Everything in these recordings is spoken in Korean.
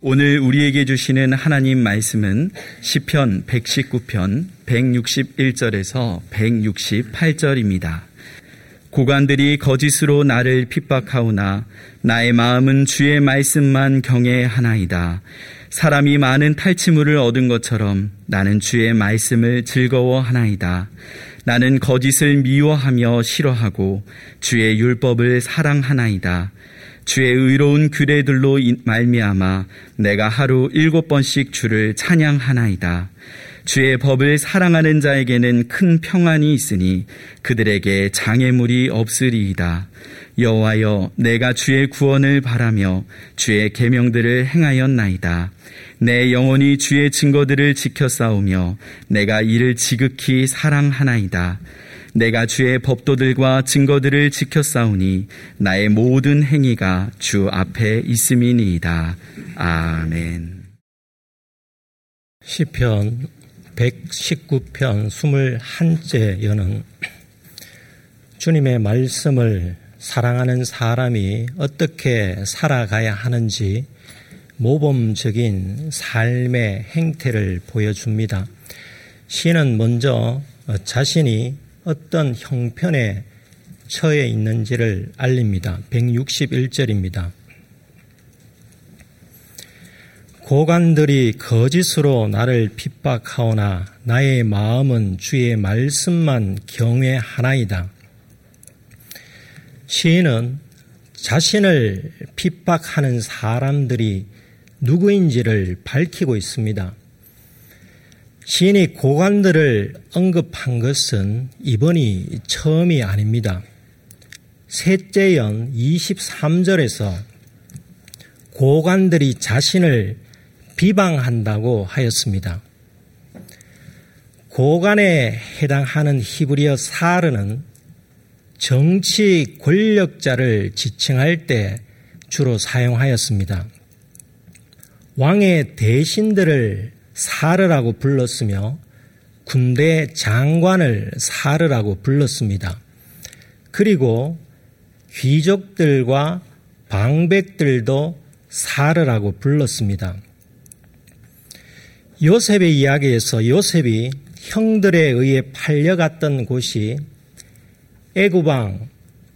오늘 우리에게 주시는 하나님 말씀은 시편 119편 161절에서 168절입니다. 고관들이 거짓으로 나를 핍박하오나 나의 마음은 주의 말씀만 경외하나이다. 사람이 많은 탈취물을 얻은 것처럼 나는 주의 말씀을 즐거워하나이다. 나는 거짓을 미워하며 싫어하고 주의 율법을 사랑하나이다. 주의 의로운 규례들로 말미암아 내가 하루 일곱 번씩 주를 찬양하나이다. 주의 법을 사랑하는 자에게는 큰 평안이 있으니 그들에게 장애물이 없으리이다. 여호와여 내가 주의 구원을 바라며 주의 계명들을 행하였나이다. 내 영혼이 주의 증거들을 지켜 싸우며 내가 이를 지극히 사랑하나이다. 내가 주의 법도들과 증거들을 싸우니 나의 모든 행위가 주 앞에 있음이니이다. 아멘. 시편 119편 21째 여는 주님의 말씀을 사랑하는 사람이 어떻게 살아가야 하는지 모범적인 삶의 행태를 보여줍니다. 시는 먼저 자신이 어떤 형편에 처해 있는지를 알립니다. 161절입니다. 고관들이 거짓으로 나를 핍박하오나 나의 마음은 주의 말씀만 경외하나이다. 시인은 자신을 핍박하는 사람들이 누구인지를 밝히고 있습니다. 시인이 고관들을 언급한 것은 이번이 처음이 아닙니다. 셋째 연 23절에서 고관들이 자신을 비방한다고 하였습니다. 고관에 해당하는 히브리어 사르는 정치 권력자를 지칭할 때 주로 사용하였습니다. 왕의 대신들을 사르라고 불렀으며 군대 장관을 사르라고 불렀습니다. 그리고 귀족들과 방백들도 사르라고 불렀습니다. 요셉의 이야기에서 요셉이 형들에 의해 팔려갔던 곳이 애구방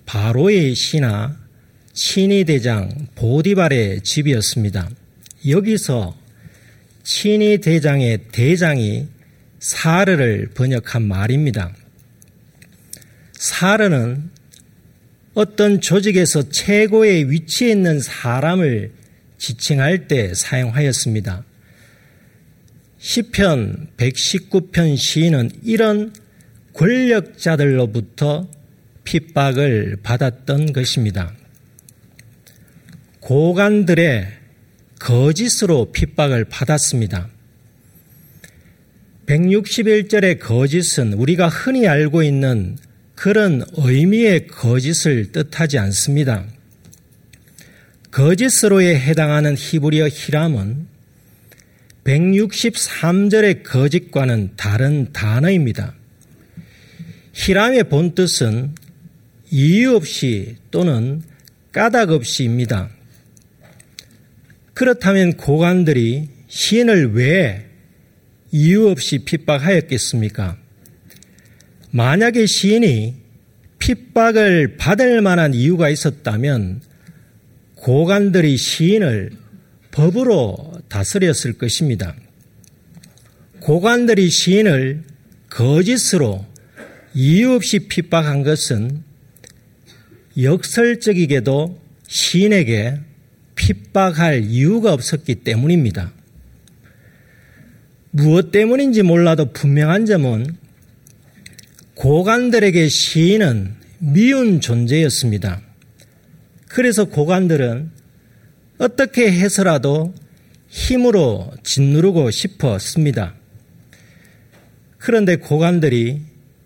바로의 신하 친위 대장 보디발의 집이었습니다. 여기서 친위 대장의 대장이 사르를 번역한 말입니다. 사르는 어떤 조직에서 최고의 위치에 있는 사람을 지칭할 때 사용하였습니다. 시편 119편 시인은 이런 권력자들로부터 핍박을 받았던 것입니다. 고관들의 거짓으로 핍박을 받았습니다. 161절의 거짓은 우리가 흔히 알고 있는 그런 의미의 거짓을 뜻하지 않습니다. 거짓으로에 해당하는 히브리어 히람은 163절의 거짓과는 다른 단어입니다. 히람의 본뜻은 이유 없이 또는 까닭 없이입니다. 그렇다면 고관들이 시인을 왜 이유 없이 핍박하였겠습니까? 만약에 시인이 핍박을 받을 만한 이유가 있었다면 고관들이 시인을 법으로 다스렸을 것입니다. 고관들이 시인을 거짓으로 이유 없이 핍박한 것은 역설적이게도 시인에게 핍박할 이유가 없었기 때문입니다. 무엇 때문인지 몰라도 분명한 점은 고관들에게 시인은 미운 존재였습니다. 그래서 고관들은 어떻게 해서라도 힘으로 짓누르고 싶었습니다. 그런데 고관들이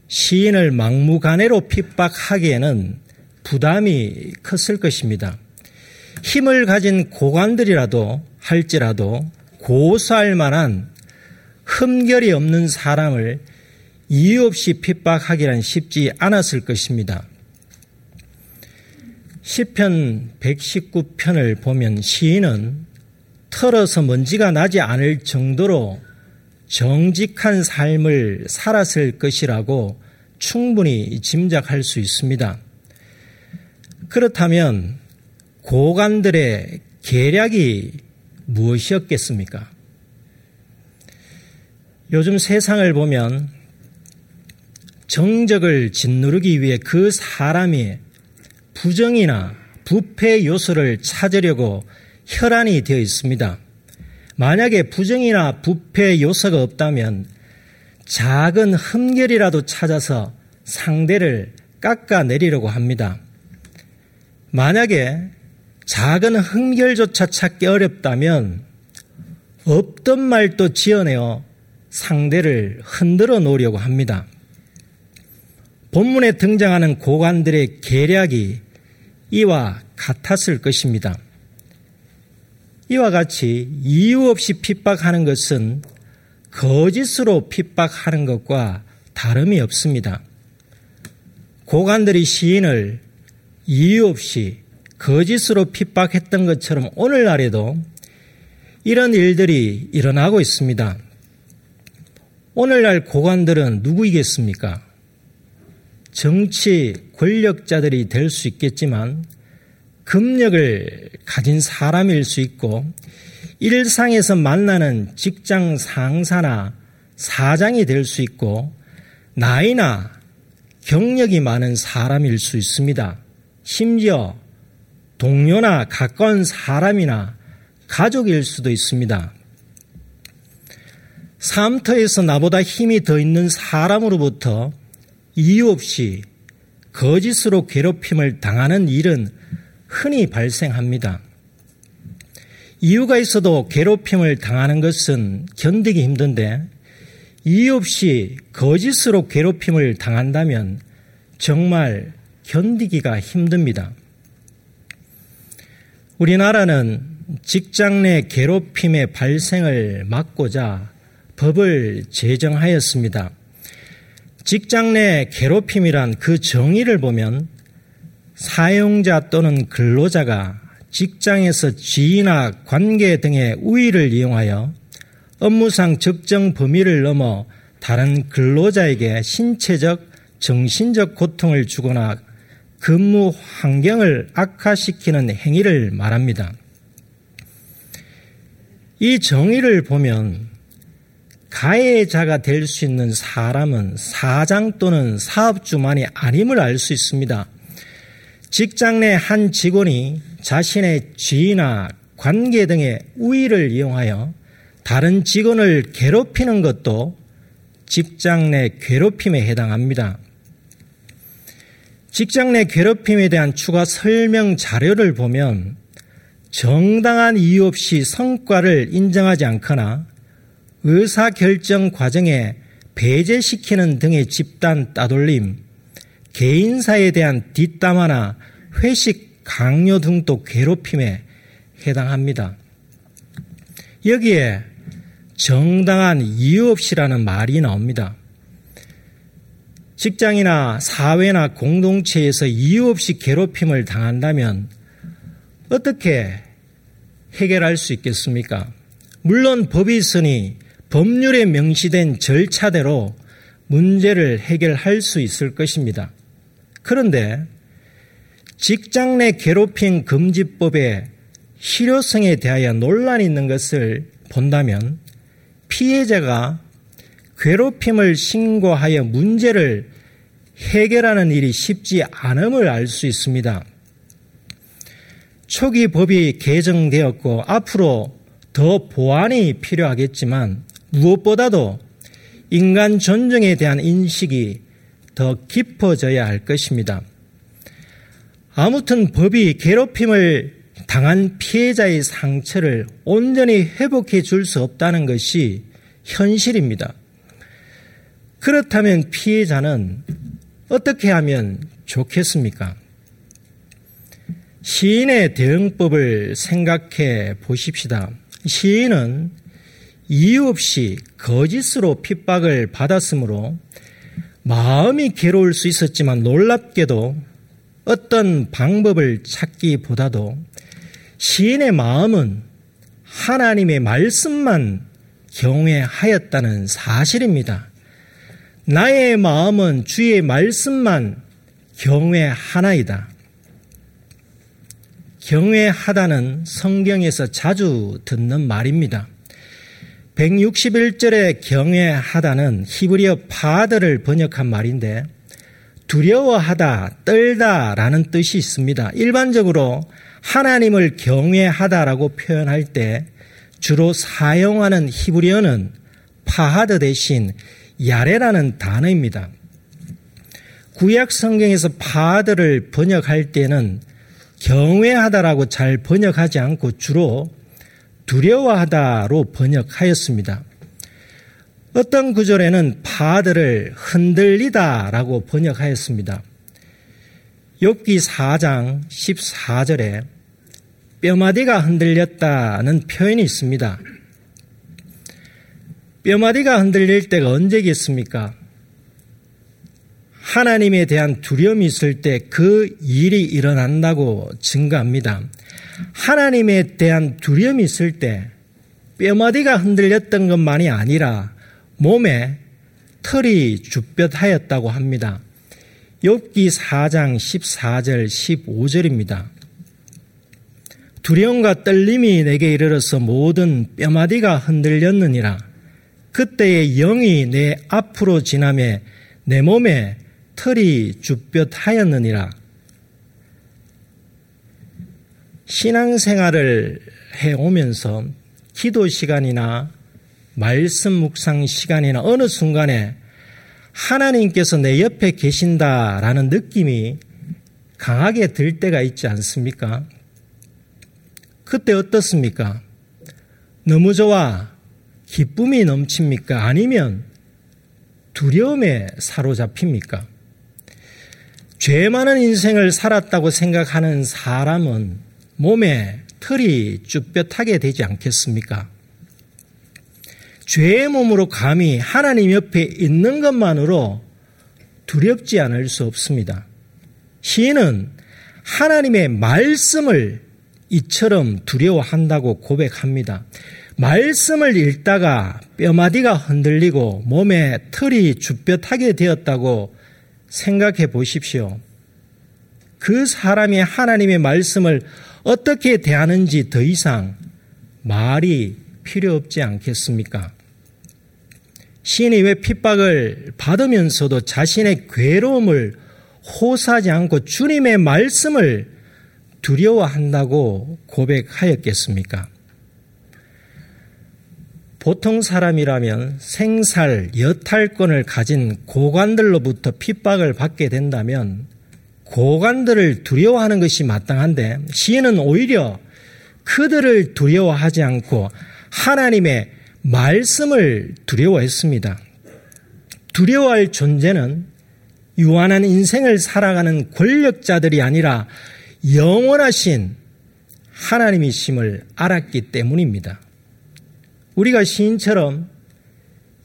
시인을 막무가내로 핍박하기에는 부담이 컸을 것입니다. 힘을 가진 고관들이라도 할지라도 고소할 만한 흠결이 없는 사람을 이유 없이 핍박하기란 쉽지 않았을 것입니다. 시편 119편을 보면 시인은 털어서 먼지가 나지 않을 정도로 정직한 삶을 살았을 것이라고 충분히 짐작할 수 있습니다. 그렇다면 고관들의 계략이 무엇이었겠습니까? 요즘 세상을 보면 정적을 짓누르기 위해 그 사람이 부정이나 부패 요소를 찾으려고 혈안이 되어 있습니다. 만약에 부정이나 부패 요소가 없다면 작은 흠결이라도 찾아서 상대를 깎아내리려고 합니다. 만약에 작은 흠결조차 찾기 어렵다면 없던 말도 지어내어 상대를 흔들어 놓으려고 합니다. 본문에 등장하는 고관들의 계략이 이와 같았을 것입니다. 이와 같이 이유 없이 핍박하는 것은 거짓으로 핍박하는 것과 다름이 없습니다. 고관들이 시인을 이유 없이 거짓으로 핍박했던 것처럼 오늘날에도 이런 일들이 일어나고 있습니다. 오늘날 고관들은 누구이겠습니까? 정치 권력자들이 될 수 있겠지만 금력을 가진 사람일 수 있고 일상에서 만나는 직장 상사나 사장이 될 수 있고 나이나 경력이 많은 사람일 수 있습니다. 심지어 동료나 가까운 사람이나 가족일 수도 있습니다. 삶터에서 나보다 힘이 더 있는 사람으로부터 이유 없이 거짓으로 괴롭힘을 당하는 일은 흔히 발생합니다. 이유가 있어도 괴롭힘을 당하는 것은 견디기 힘든데 이유 없이 거짓으로 괴롭힘을 당한다면 정말 견디기가 힘듭니다. 우리나라는 직장 내 괴롭힘의 발생을 막고자 법을 제정하였습니다. 직장 내 괴롭힘이란 그 정의를 보면 사용자 또는 근로자가 직장에서 지위나 관계 등의 우위를 이용하여 업무상 적정 범위를 넘어 다른 근로자에게 신체적, 정신적 고통을 주거나 근무 환경을 악화시키는 행위를 말합니다. 이 정의를 보면 가해자가 될 수 있는 사람은 사장 또는 사업주만이 아님을 알 수 있습니다. 직장 내 한 직원이 자신의 지위나 관계 등의 우위를 이용하여 다른 직원을 괴롭히는 것도 직장 내 괴롭힘에 해당합니다. 직장 내 괴롭힘에 대한 추가 설명 자료를 보면 정당한 이유 없이 성과를 인정하지 않거나 의사결정 과정에 배제시키는 등의 집단 따돌림, 개인사에 대한 뒷담화나 회식 강요 등도 괴롭힘에 해당합니다. 여기에 정당한 이유 없이라는 말이 나옵니다. 직장이나 사회나 공동체에서 이유 없이 괴롭힘을 당한다면 어떻게 해결할 수 있겠습니까? 물론 법이 있으니 법률에 명시된 절차대로 문제를 해결할 수 있을 것입니다. 그런데 직장 내 괴롭힘 금지법의 실효성에 대하여 논란이 있는 것을 본다면 피해자가 괴롭힘을 신고하여 문제를 해결하는 일이 쉽지 않음을 알 수 있습니다. 초기 법이 개정되었고 앞으로 더 보완이 필요하겠지만 무엇보다도 인간 존중에 대한 인식이 더 깊어져야 할 것입니다. 아무튼 법이 괴롭힘을 당한 피해자의 상처를 온전히 회복해 줄 수 없다는 것이 현실입니다. 그렇다면 피해자는 어떻게 하면 좋겠습니까? 시인의 대응법을 생각해 보십시다. 시인은 이유 없이 거짓으로 핍박을 받았으므로 마음이 괴로울 수 있었지만 놀랍게도 어떤 방법을 찾기보다도 시인의 마음은 하나님의 말씀만 경외하였다는 사실입니다. 나의 마음은 주의 말씀만 경외하나이다. 경외하다는 성경에서 자주 듣는 말입니다. 161절에 경외하다는 히브리어 파하드를 번역한 말인데 두려워하다, 떨다 라는 뜻이 있습니다. 일반적으로 하나님을 경외하다라고 표현할 때 주로 사용하는 히브리어는 파하드 대신 야레라는 단어입니다. 구약 성경에서 파하드를 번역할 때는 경외하다라고 잘 번역하지 않고 주로 두려워하다로 번역하였습니다. 어떤 구절에는 파들을 흔들리다라고 번역하였습니다. 욥기 4장 14절에 뼈마디가 흔들렸다는 표현이 있습니다. 뼈마디가 흔들릴 때가 언제겠습니까? 하나님에 대한 두려움이 있을 때 그 일이 일어난다고 증가합니다. 하나님에 대한 두려움이 있을 때 뼈마디가 흔들렸던 것만이 아니라 몸에 털이 주뼛하였다고 합니다. 욥기 4장 14절 15절입니다. 두려움과 떨림이 내게 이르러서 모든 뼈마디가 흔들렸느니라. 그때의 영이 내 앞으로 지나매 내 몸에 털이 주뼛하였느니라. 신앙생활을 해오면서 기도 시간이나 말씀 묵상 시간이나 어느 순간에 하나님께서 내 옆에 계신다라는 느낌이 강하게 들 때가 있지 않습니까? 그때 어떻습니까? 너무 좋아. 기쁨이 넘칩니까? 아니면 두려움에 사로잡힙니까? 죄 많은 인생을 살았다고 생각하는 사람은 몸에 털이 쭈뼛하게 되지 않겠습니까? 죄의 몸으로 감히 하나님 옆에 있는 것만으로 두렵지 않을 수 없습니다. 시인은 하나님의 말씀을 이처럼 두려워한다고 고백합니다. 말씀을 읽다가 뼈마디가 흔들리고 몸에 털이 주뼛하게 되었다고 생각해 보십시오. 그 사람이 하나님의 말씀을 어떻게 대하는지 더 이상 말이 필요 없지 않겠습니까? 시인이 왜 핍박을 받으면서도 자신의 괴로움을 호소하지 않고 주님의 말씀을 두려워한다고 고백하였겠습니까? 보통 사람이라면 생살, 여탈권을 가진 고관들로부터 핍박을 받게 된다면 고관들을 두려워하는 것이 마땅한데 시인은 오히려 그들을 두려워하지 않고 하나님의 말씀을 두려워했습니다. 두려워할 존재는 유한한 인생을 살아가는 권력자들이 아니라 영원하신 하나님이심을 알았기 때문입니다. 우리가 시인처럼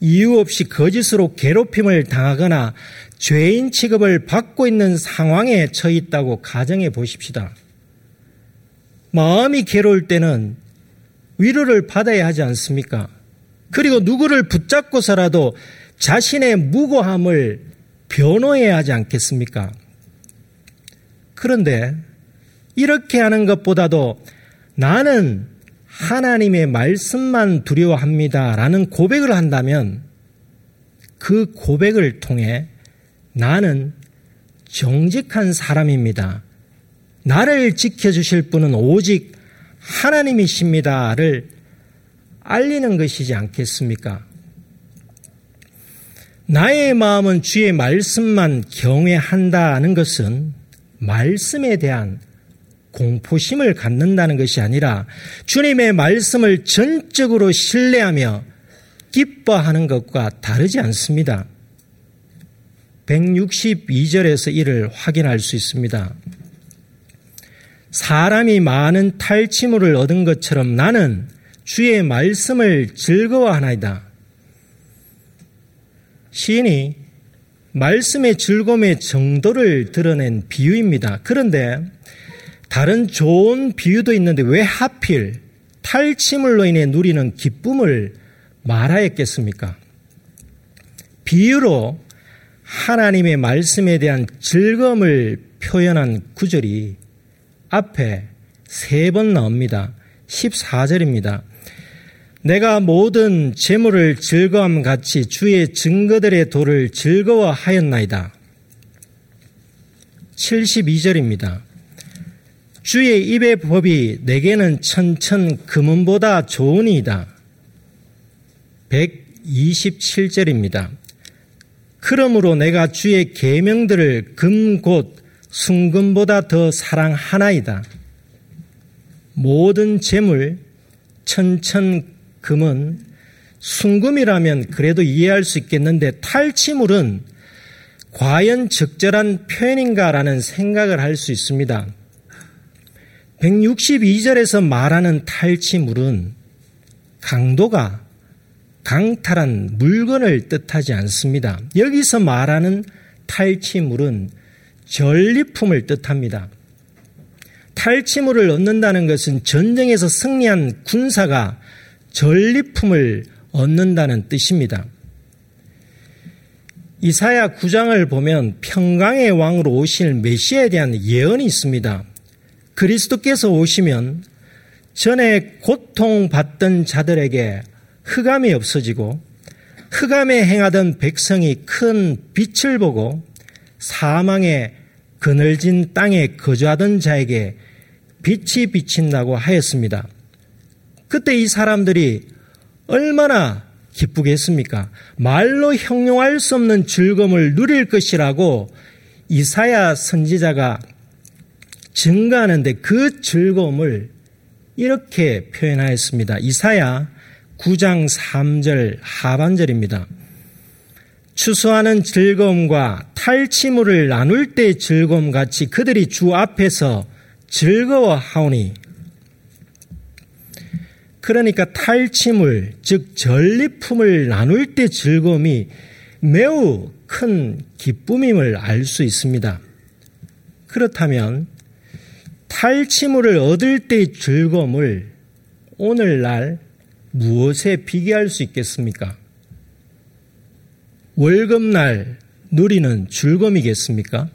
이유 없이 거짓으로 괴롭힘을 당하거나 죄인 취급을 받고 있는 상황에 처해 있다고 가정해 보십시다. 마음이 괴로울 때는 위로를 받아야 하지 않습니까? 그리고 누구를 붙잡고서라도 자신의 무고함을 변호해야 하지 않겠습니까? 그런데 이렇게 하는 것보다도 나는 하나님의 말씀만 두려워합니다. 라는 고백을 한다면 그 고백을 통해 나는 정직한 사람입니다. 나를 지켜주실 분은 오직 하나님이십니다를 알리는 것이지 않겠습니까? 나의 마음은 주의 말씀만 경외한다는 것은 말씀에 대한 공포심을 갖는다는 것이 아니라 주님의 말씀을 전적으로 신뢰하며 기뻐하는 것과 다르지 않습니다. 162절에서 이를 확인할 수 있습니다. 사람이 많은 탈취물을 얻은 것처럼 나는 주의 말씀을 즐거워하나이다. 시인이 말씀의 즐거움의 정도를 드러낸 비유입니다. 그런데 다른 좋은 비유도 있는데 왜 하필 탈취물로 인해 누리는 기쁨을 말하였겠습니까? 비유로 하나님의 말씀에 대한 즐거움을 표현한 구절이 앞에 세 번 나옵니다. 14절입니다. 내가 모든 재물을 즐거움 같이 주의 증거들의 도를 즐거워하였나이다. 72절입니다. 주의 입의 법이 내게는 천천 금은보다 좋으니이다. 127절입니다. 그러므로 내가 주의 계명들을 금곧 순금보다 더 사랑하나이다. 모든 재물 천천 금은 순금이라면 그래도 이해할 수 있겠는데 탈취물은 과연 적절한 표현인가라는 생각을 할 수 있습니다. 162절에서 말하는 탈취물은 강도가 강탈한 물건을 뜻하지 않습니다. 여기서 말하는 탈취물은 전리품을 뜻합니다. 탈취물을 얻는다는 것은 전쟁에서 승리한 군사가 전리품을 얻는다는 뜻입니다. 이사야 9장을 보면 평강의 왕으로 오실 메시아에 대한 예언이 있습니다. 그리스도께서 오시면 전에 고통받던 자들에게 흑암이 없어지고 흑암에 행하던 백성이 큰 빛을 보고 사망의 그늘진 땅에 거주하던 자에게 빛이 비친다고 하였습니다. 그때 이 사람들이 얼마나 기쁘겠습니까? 말로 형용할 수 없는 즐거움을 누릴 것이라고 이사야 선지자가 증가하는데 그 즐거움을 이렇게 표현하였습니다. 이사야 9장 3절 하반절입니다. 추수하는 즐거움과 탈취물을 나눌 때 즐거움 같이 그들이 주 앞에서 즐거워하오니 그러니까 탈취물, 즉 전리품을 나눌 때 즐거움이 매우 큰 기쁨임을 알 수 있습니다. 그렇다면 탈취물을 얻을 때의 즐거움을 오늘날 무엇에 비교할 수 있겠습니까? 월급날 누리는 즐거움이겠습니까?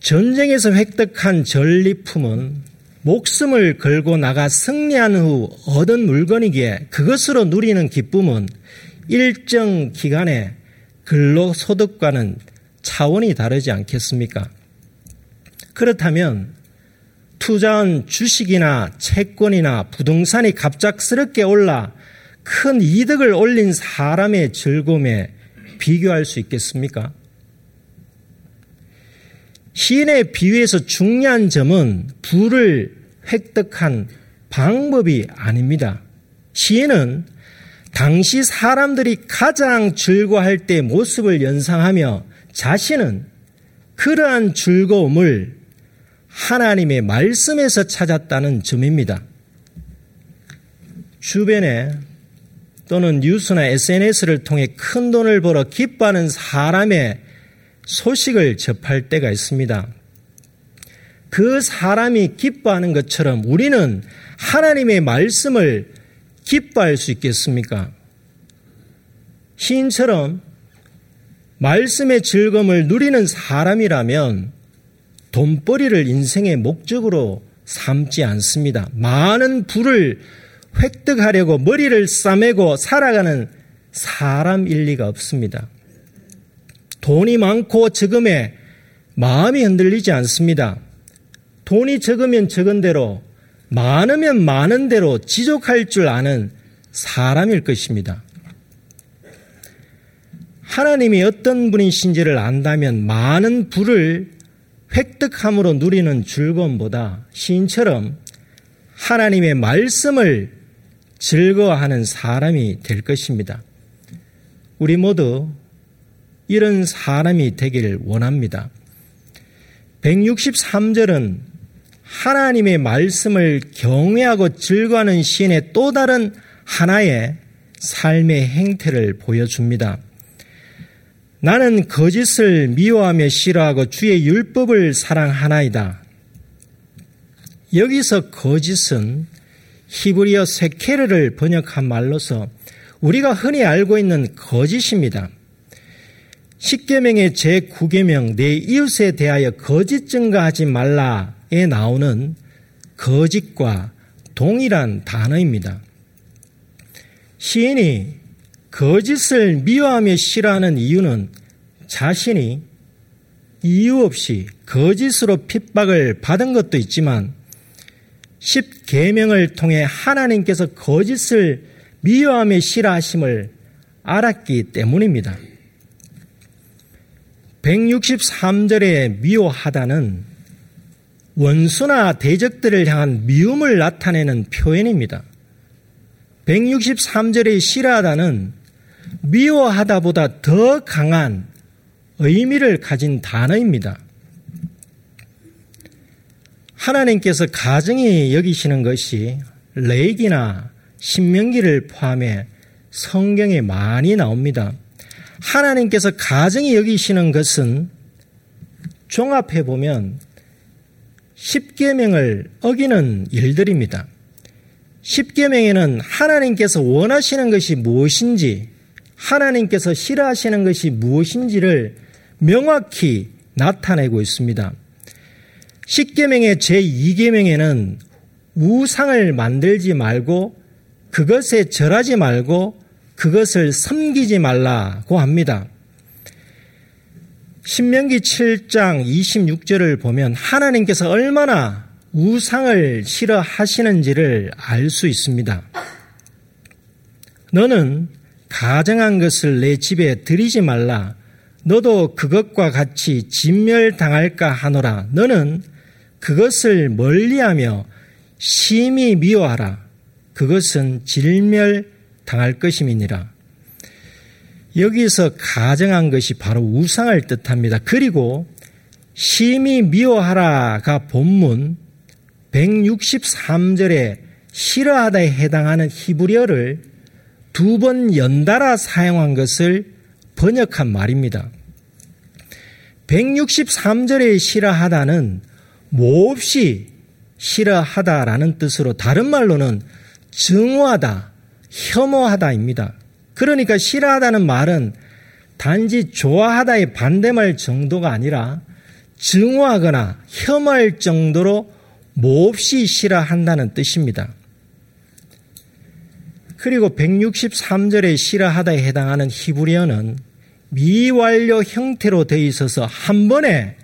전쟁에서 획득한 전리품은 목숨을 걸고 나가 승리한 후 얻은 물건이기에 그것으로 누리는 기쁨은 일정 기간의 근로소득과는 차원이 다르지 않겠습니까? 그렇다면 투자한 주식이나 채권이나 부동산이 갑작스럽게 올라 큰 이득을 올린 사람의 즐거움에 비교할 수 있겠습니까? 시인의 비유에서 중요한 점은 부를 획득한 방법이 아닙니다. 시인은 당시 사람들이 가장 즐거워할 때 모습을 연상하며 자신은 그러한 즐거움을 하나님의 말씀에서 찾았다는 점입니다. 주변에 또는 뉴스나 SNS를 통해 큰 돈을 벌어 기뻐하는 사람의 소식을 접할 때가 있습니다. 그 사람이 기뻐하는 것처럼 우리는 하나님의 말씀을 기뻐할 수 있겠습니까? 시인처럼 말씀의 즐거움을 누리는 사람이라면 돈벌이를 인생의 목적으로 삼지 않습니다. 많은 부를 획득하려고 머리를 싸매고 살아가는 사람일 리가 없습니다. 돈이 많고 적음에 마음이 흔들리지 않습니다. 돈이 적으면 적은 대로, 많으면 많은 대로 지족할 줄 아는 사람일 것입니다. 하나님이 어떤 분이신지를 안다면 많은 부를 획득함으로 누리는 즐거움보다 시인처럼 하나님의 말씀을 즐거워하는 사람이 될 것입니다. 우리 모두 이런 사람이 되기를 원합니다. 163절은 하나님의 말씀을 경외하고 즐거워하는 시인의 또 다른 하나의 삶의 행태를 보여줍니다. 나는 거짓을 미워하며 싫어하고 주의 율법을 사랑하나이다. 여기서 거짓은 히브리어 세케르를 번역한 말로서 우리가 흔히 알고 있는 거짓입니다. 십계명의 제9계명 내 이웃에 대하여 거짓 증가하지 말라에 나오는 거짓과 동일한 단어입니다. 시인이 거짓을 미워하며 싫어하는 이유는 자신이 이유 없이 거짓으로 핍박을 받은 것도 있지만 십계명을 통해 하나님께서 거짓을 미워하며 싫어하심을 알았기 때문입니다. 163절에 미워하다는 원수나 대적들을 향한 미움을 나타내는 표현입니다. 163절에 싫어하다는 미워하다보다 더 강한 의미를 가진 단어입니다. 하나님께서 가정이 여기시는 것이 레이기나 신명기를 포함해 성경에 많이 나옵니다. 하나님께서 가정이 여기시는 것은 종합해 보면 십계명을 어기는 일들입니다. 십계명에는 하나님께서 원하시는 것이 무엇인지, 하나님께서 싫어하시는 것이 무엇인지를 명확히 나타내고 있습니다. 십계명의 제2계명에는 우상을 만들지 말고 그것에 절하지 말고 그것을 섬기지 말라고 합니다. 신명기 7장 26절을 보면 하나님께서 얼마나 우상을 싫어하시는지를 알 수 있습니다. 너는 가정한 것을 내 집에 들이지 말라. 너도 그것과 같이 진멸당할까 하노라. 너는 그것을 멀리하며 심히 미워하라. 그것은 질멸당할 것임이니라. 여기서 가정한 것이 바로 우상을 뜻합니다. 그리고 심히 미워하라가 본문 163절에 싫어하다에 해당하는 히브리어를 두 번 연달아 사용한 것을 번역한 말입니다. 163절에 싫어하다는 몹시 싫어하다라는 뜻으로 다른 말로는 증오하다, 혐오하다입니다. 그러니까 싫어하다는 말은 단지 좋아하다의 반대말 정도가 아니라 증오하거나 혐오할 정도로 몹시 싫어한다는 뜻입니다. 그리고 163절에 싫어하다에 해당하는 히브리어는 미완료 형태로 되어 있어서 한 번에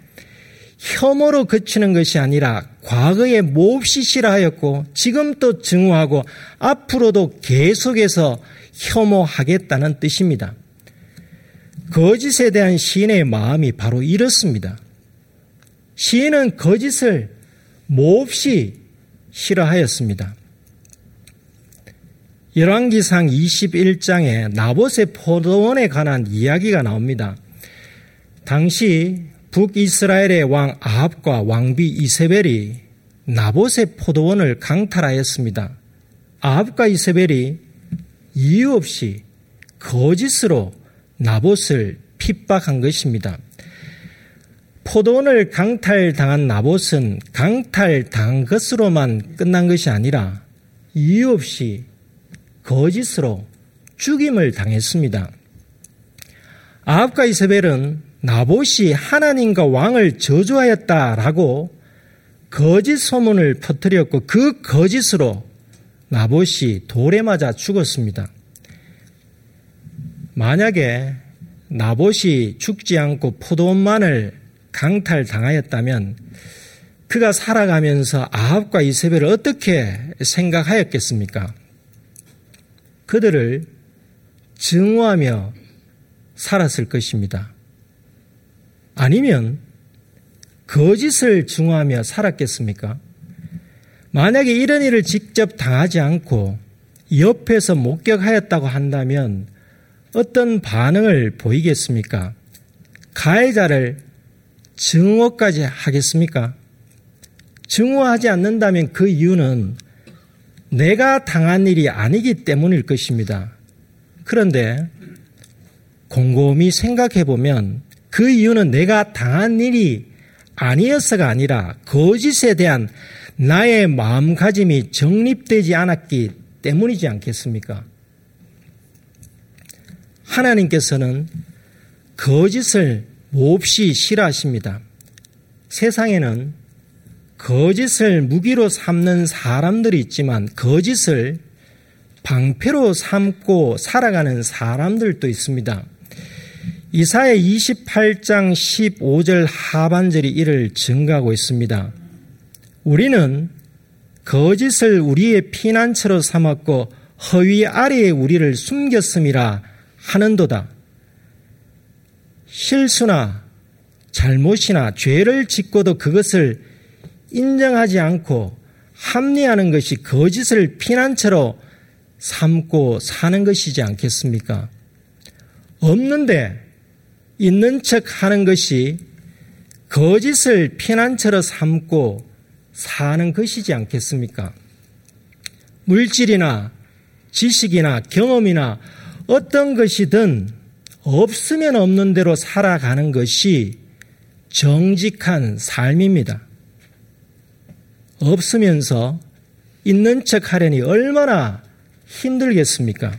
혐오로 그치는 것이 아니라 과거에 몹시 싫어하였고 지금 또 증오하고 앞으로도 계속해서 혐오하겠다는 뜻입니다. 거짓에 대한 시인의 마음이 바로 이렇습니다. 시인은 거짓을 몹시 싫어하였습니다. 열왕기상 21장에 나봇의 포도원에 관한 이야기가 나옵니다. 당시 북이스라엘의 왕 아합과 왕비 이세벨이 나봇의 포도원을 강탈하였습니다. 아합과 이세벨이 이유 없이 거짓으로 나봇을 핍박한 것입니다. 포도원을 강탈당한 나봇은 강탈당한 것으로만 끝난 것이 아니라 이유 없이 거짓으로 죽임을 당했습니다. 아합과 이세벨은 나봇이 하나님과 왕을 저주하였다라고 거짓 소문을 퍼뜨렸고 그 거짓으로 나봇이 돌에 맞아 죽었습니다. 만약에 나봇이 죽지 않고 포도원만을 강탈당하였다면 그가 살아가면서 아합과 이세벨을 어떻게 생각하였겠습니까? 그들을 증오하며 살았을 것입니다. 아니면 거짓을 증오하며 살았겠습니까? 만약에 이런 일을 직접 당하지 않고 옆에서 목격하였다고 한다면 어떤 반응을 보이겠습니까? 가해자를 증오까지 하겠습니까? 증오하지 않는다면 그 이유는 내가 당한 일이 아니기 때문일 것입니다. 그런데 곰곰이 생각해 보면 그 이유는 내가 당한 일이 아니었어가 아니라 거짓에 대한 나의 마음가짐이 정립되지 않았기 때문이지 않겠습니까? 하나님께서는 거짓을 몹시 싫어하십니다. 세상에는 거짓을 무기로 삼는 사람들이 있지만 거짓을 방패로 삼고 살아가는 사람들도 있습니다. 이사의 28장 15절 하반절이 이를 증가하고 있습니다. 우리는 거짓을 우리의 피난처로 삼았고 허위 아래에 우리를 숨겼음이라 하는도다. 실수나 잘못이나 죄를 짓고도 그것을 인정하지 않고 합리하는 것이 거짓을 피난처로 삼고 사는 것이지 않겠습니까? 없는데 있는 척 하는 것이 거짓을 피난처로 삼고 사는 것이지 않겠습니까? 물질이나 지식이나 경험이나 어떤 것이든 없으면 없는 대로 살아가는 것이 정직한 삶입니다. 없으면서 있는 척 하려니 얼마나 힘들겠습니까?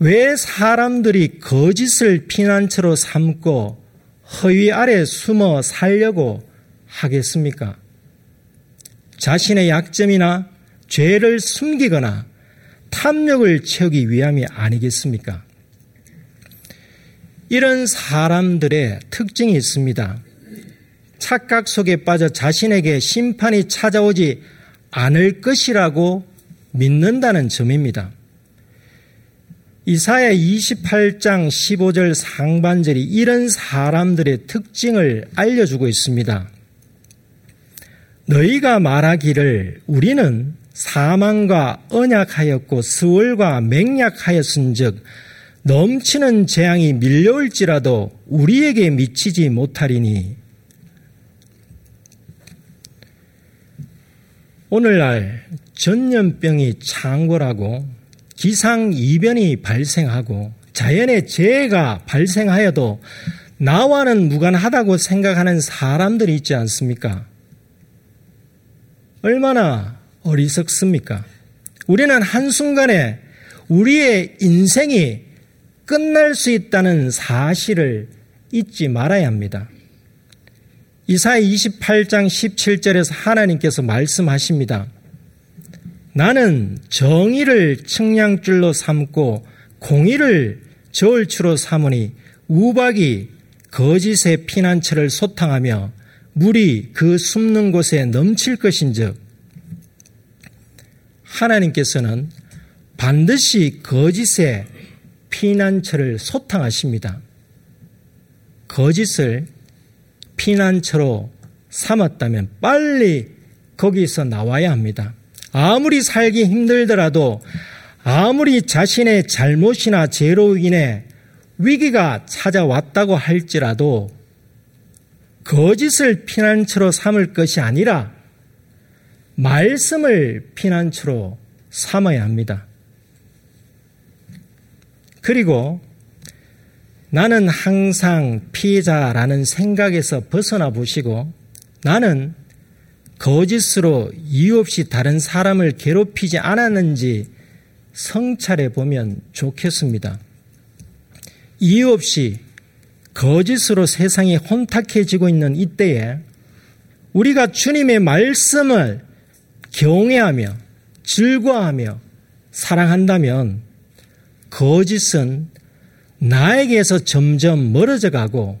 왜 사람들이 거짓을 피난처로 삼고 허위 아래 숨어 살려고 하겠습니까? 자신의 약점이나 죄를 숨기거나 탐욕을 채우기 위함이 아니겠습니까? 이런 사람들의 특징이 있습니다. 착각 속에 빠져 자신에게 심판이 찾아오지 않을 것이라고 믿는다는 점입니다. 이사야 28장 15절 상반절이 이런 사람들의 특징을 알려주고 있습니다. 너희가 말하기를 우리는 사망과 언약하였고 스월과 맹약하였은즉 넘치는 재앙이 밀려올지라도 우리에게 미치지 못하리니 오늘날 전염병이 창궐하고 기상이변이 발생하고 자연의 재해가 발생하여도 나와는 무관하다고 생각하는 사람들이 있지 않습니까? 얼마나 어리석습니까? 우리는 한순간에 우리의 인생이 끝날 수 있다는 사실을 잊지 말아야 합니다. 이사야 28장 17절에서 하나님께서 말씀하십니다. 나는 정의를 측량줄로 삼고 공의를 저울추로 삼으니 우박이 거짓의 피난처를 소탕하며 물이 그 숨는 곳에 넘칠 것인즉 하나님께서는 반드시 거짓의 피난처를 소탕하십니다. 거짓을 피난처로 삼았다면 빨리 거기서 나와야 합니다. 아무리 살기 힘들더라도 아무리 자신의 잘못이나 죄로 인해 위기가 찾아왔다고 할지라도 거짓을 피난처로 삼을 것이 아니라 말씀을 피난처로 삼아야 합니다. 그리고 나는 항상 피해자라는 생각에서 벗어나 보시고 나는 거짓으로 이유 없이 다른 사람을 괴롭히지 않았는지 성찰해 보면 좋겠습니다. 이유 없이 거짓으로 세상이 혼탁해지고 있는 이때에 우리가 주님의 말씀을 경외하며 즐거워하며 사랑한다면 거짓은 나에게서 점점 멀어져 가고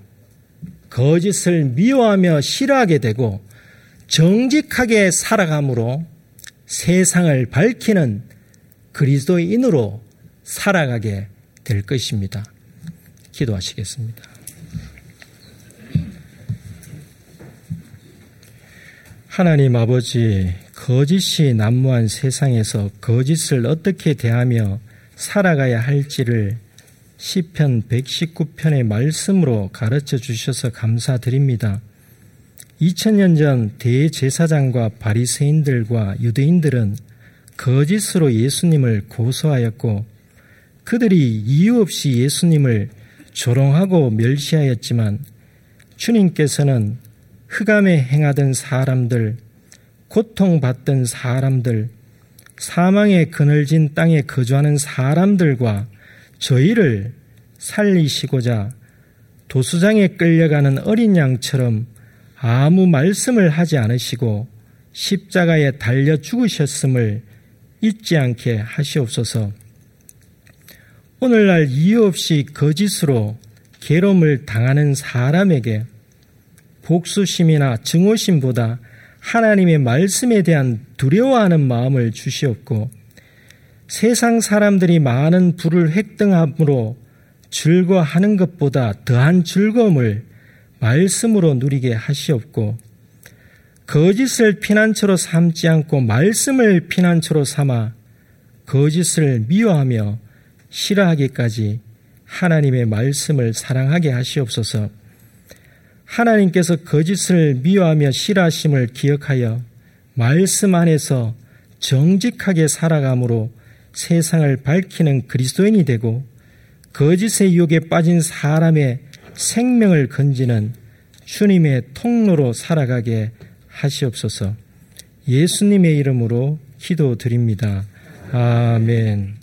거짓을 미워하며 싫어하게 되고 정직하게 살아감으로 세상을 밝히는 그리스도인으로 살아가게 될 것입니다. 기도하시겠습니다. 하나님 아버지, 거짓이 난무한 세상에서 거짓을 어떻게 대하며 살아가야 할지를 시편 119편의 말씀으로 가르쳐 주셔서 감사드립니다. 2000년 전 대제사장과 바리새인들과 유대인들은 거짓으로 예수님을 고소하였고 그들이 이유 없이 예수님을 조롱하고 멸시하였지만 주님께서는 흑암에 행하던 사람들 고통받던 사람들, 사망의 그늘진 땅에 거주하는 사람들과 저희를 살리시고자 도수장에 끌려가는 어린 양처럼 아무 말씀을 하지 않으시고 십자가에 달려 죽으셨음을 잊지 않게 하시옵소서. 오늘날 이유 없이 거짓으로 괴로움을 당하는 사람에게 복수심이나 증오심보다 하나님의 말씀에 대한 두려워하는 마음을 주시옵고 세상 사람들이 많은 부를 획등함으로 즐거워하는 것보다 더한 즐거움을 말씀으로 누리게 하시옵고 거짓을 피난처로 삼지 않고 말씀을 피난처로 삼아 거짓을 미워하며 싫어하기까지 하나님의 말씀을 사랑하게 하시옵소서. 하나님께서 거짓을 미워하며 싫어하심을 기억하여 말씀 안에서 정직하게 살아감으로 세상을 밝히는 그리스도인이 되고 거짓의 유혹에 빠진 사람의 생명을 건지는 주님의 통로로 살아가게 하시옵소서. 예수님의 이름으로 기도드립니다. 아멘.